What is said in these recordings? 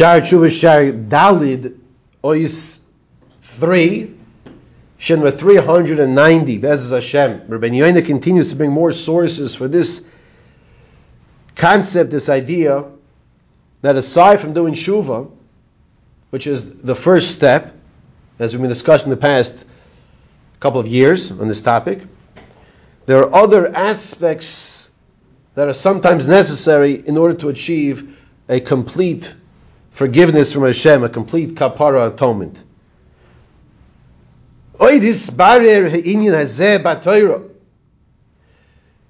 Shar Tshuva Shar Dalid Ois 3, Shenva 390, Bezos Hashem. Rabbi Yoina continues to bring more sources for this concept, this idea, that aside from doing Shuva, which is the first step, as we've been discussing in the past couple of years on this topic, there are other aspects that are sometimes necessary in order to achieve a complete forgiveness from Hashem, a complete kapara atonement.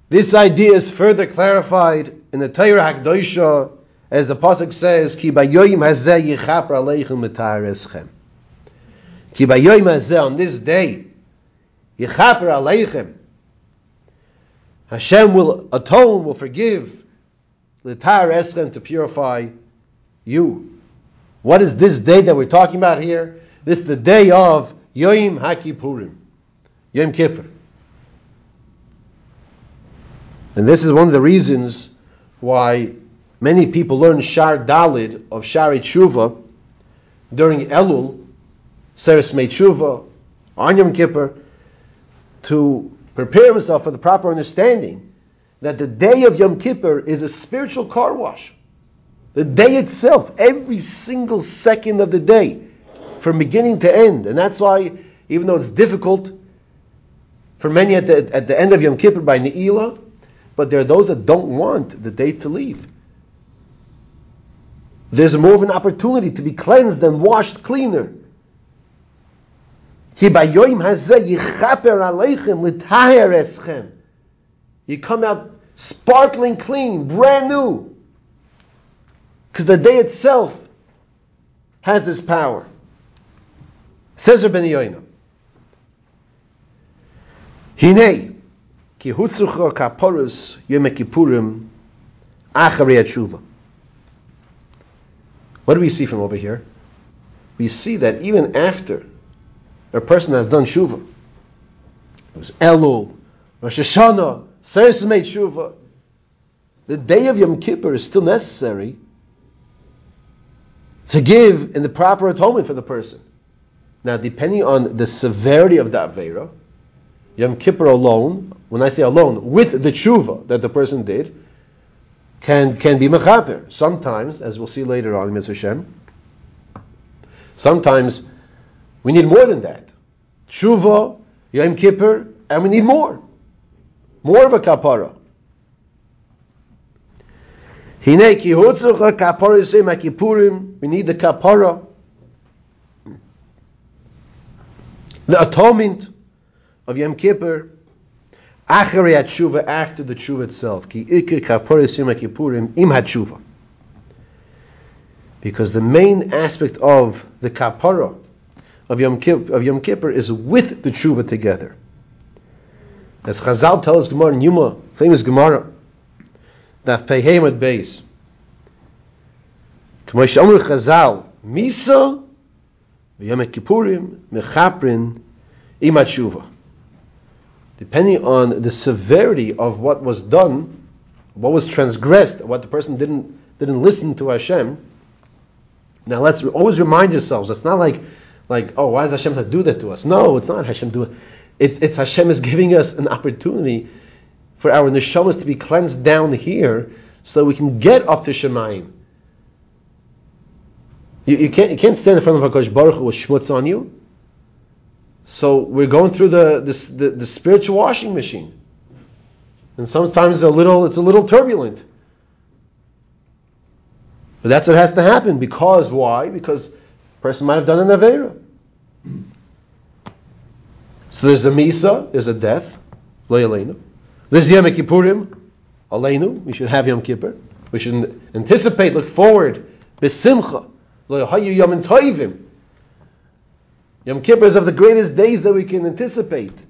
This idea is further clarified in the Torah Hakdosha, as the pasuk says, "Ki bayoyim hazeh yichaper aleichem mitareschem." Ki bayoyim hazeh on this day, yichaper aleichem. Hashem will atone, will forgive, eschem to purify you. What is this day that we're talking about here? This is the day of Yom HaKippurim, Yom Kippur. And this is one of the reasons why many people learn Shar Dalid of Shari Tshuva during Elul, Seres Tshuva, on Yom Kippur, to prepare himself for the proper understanding that the day of Yom Kippur is a spiritual car wash. The day itself, every single second of the day, from beginning to end. And that's why, even though it's difficult for many at the, at the end of Yom Kippur by Ne'ilah, but there are those that don't want the day to leave. There's more of an opportunity to be cleansed and washed cleaner. You come out sparkling clean, brand new. Because the day itself has this power. Says Rabbi Yoina. Hine, ki hutzrucha kaporus yom kippurim acharei tshuva. What do we see from over here? We see that even after a person has done shuva, it was Elul, Rosh Hashanah, Seres made shuva, the day of Yom Kippur is still necessary to give in the proper atonement for the person. Now, depending on the severity of the Avera, Yom Kippur alone, when I say alone, with the tshuva that the person did, can, can be mechaper. Sometimes, as we'll see later on Mitzvah Hashem, sometimes we need more than that. Tshuva, Yom Kippur, and we need more. More of a kapara. We need the kapara, the atonement of Yom Kippur, Acharei tshuva after the tshuva itself. Ki ikir kaporis yom kippurim im tshuva. Because the main aspect of the kapara of Yom, Kippur, of Yom Kippur is with the tshuva together. As Chazal tells Gemara in famous Gemara, that Pehem at base. K'mo she'omru Chazal, Misa v'Yom Kippurim mechaprin im tshuva depending on the severity of what was done, what was transgressed, what the person didn't didn't listen to Hashem. Now let's always remind yourselves. It's not like like oh why does Hashem do that to us? No, it's not Hashem do it. It's it's Hashem is giving us an opportunity for our neshamas to be cleansed down here, so that we can get up to Shemayim. You, you can't you can't stand in front of Hakadosh Baruch Hu with schmutz on you. So we're going through the, the, the, spiritual washing machine. And sometimes a little, it's a little turbulent. But that's what has to happen. Because why? Because the person might have done an Avera. So there's a Misa, there's a death, Lo There's Yom Kippurim, Aleinu, we should have Yom Kippur. We should anticipate, look forward, Besimcha, Lo Yom Toivim. Yom Kippur is of the greatest days that we can anticipate.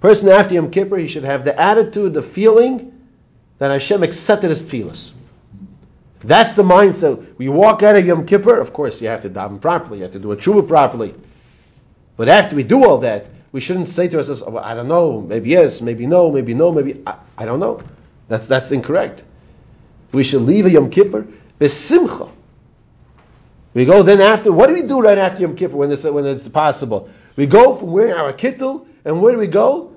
Person after Yom Kippur, he should have the attitude, the feeling that Hashem accepted his tefillas. That's the mindset. We walk out of Yom Kippur, of course, you have to daven properly, you have to do a tshuva properly. But after we do all that, we shouldn't say to ourselves, oh, I don't know, maybe yes, maybe no, maybe no, maybe I, I don't know. That's that's incorrect. We should leave a Yom Kippur besimcha, We go then after. What do we do right after Yom Kippur when it's when it's possible? We go from wearing our kittel, and where do we go?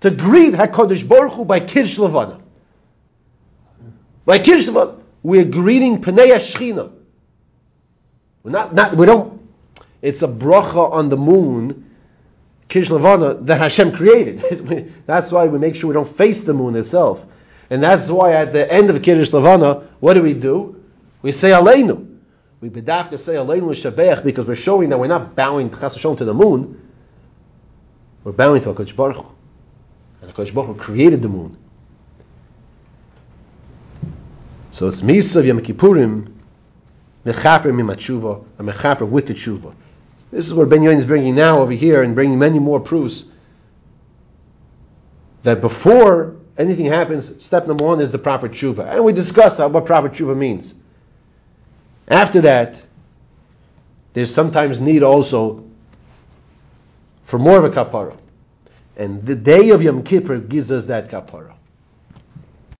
To greet Hakadosh Baruch Hu by Kiddush Levana. By Kiddush Levana, we're greeting Pnei Shechina. We're not, not, we don't. It's a bracha on the moon, Kiddush Levana, that Hashem created. that's why we make sure we don't face the moon itself, and that's why at the end of Kiddush Levana, what do we do? We say Aleinu. We bedafka say Aleinu Shabech because we're showing that we're not bowing to the moon. We're bowing to HaKadosh Baruch Hu. And HaKadosh Baruch Hu created the moon. So it's Misa of Yom Kippurim, Mechaper Mimatshuva, a Mechaper with the Tshuva. This is what Ben Yoin is bringing now over here and bringing many more proofs that before anything happens, step number one is the proper tshuva. And we discussed what proper tshuva means. After that, there's sometimes need also for more of a kapara. And the day of Yom Kippur gives us that kapara.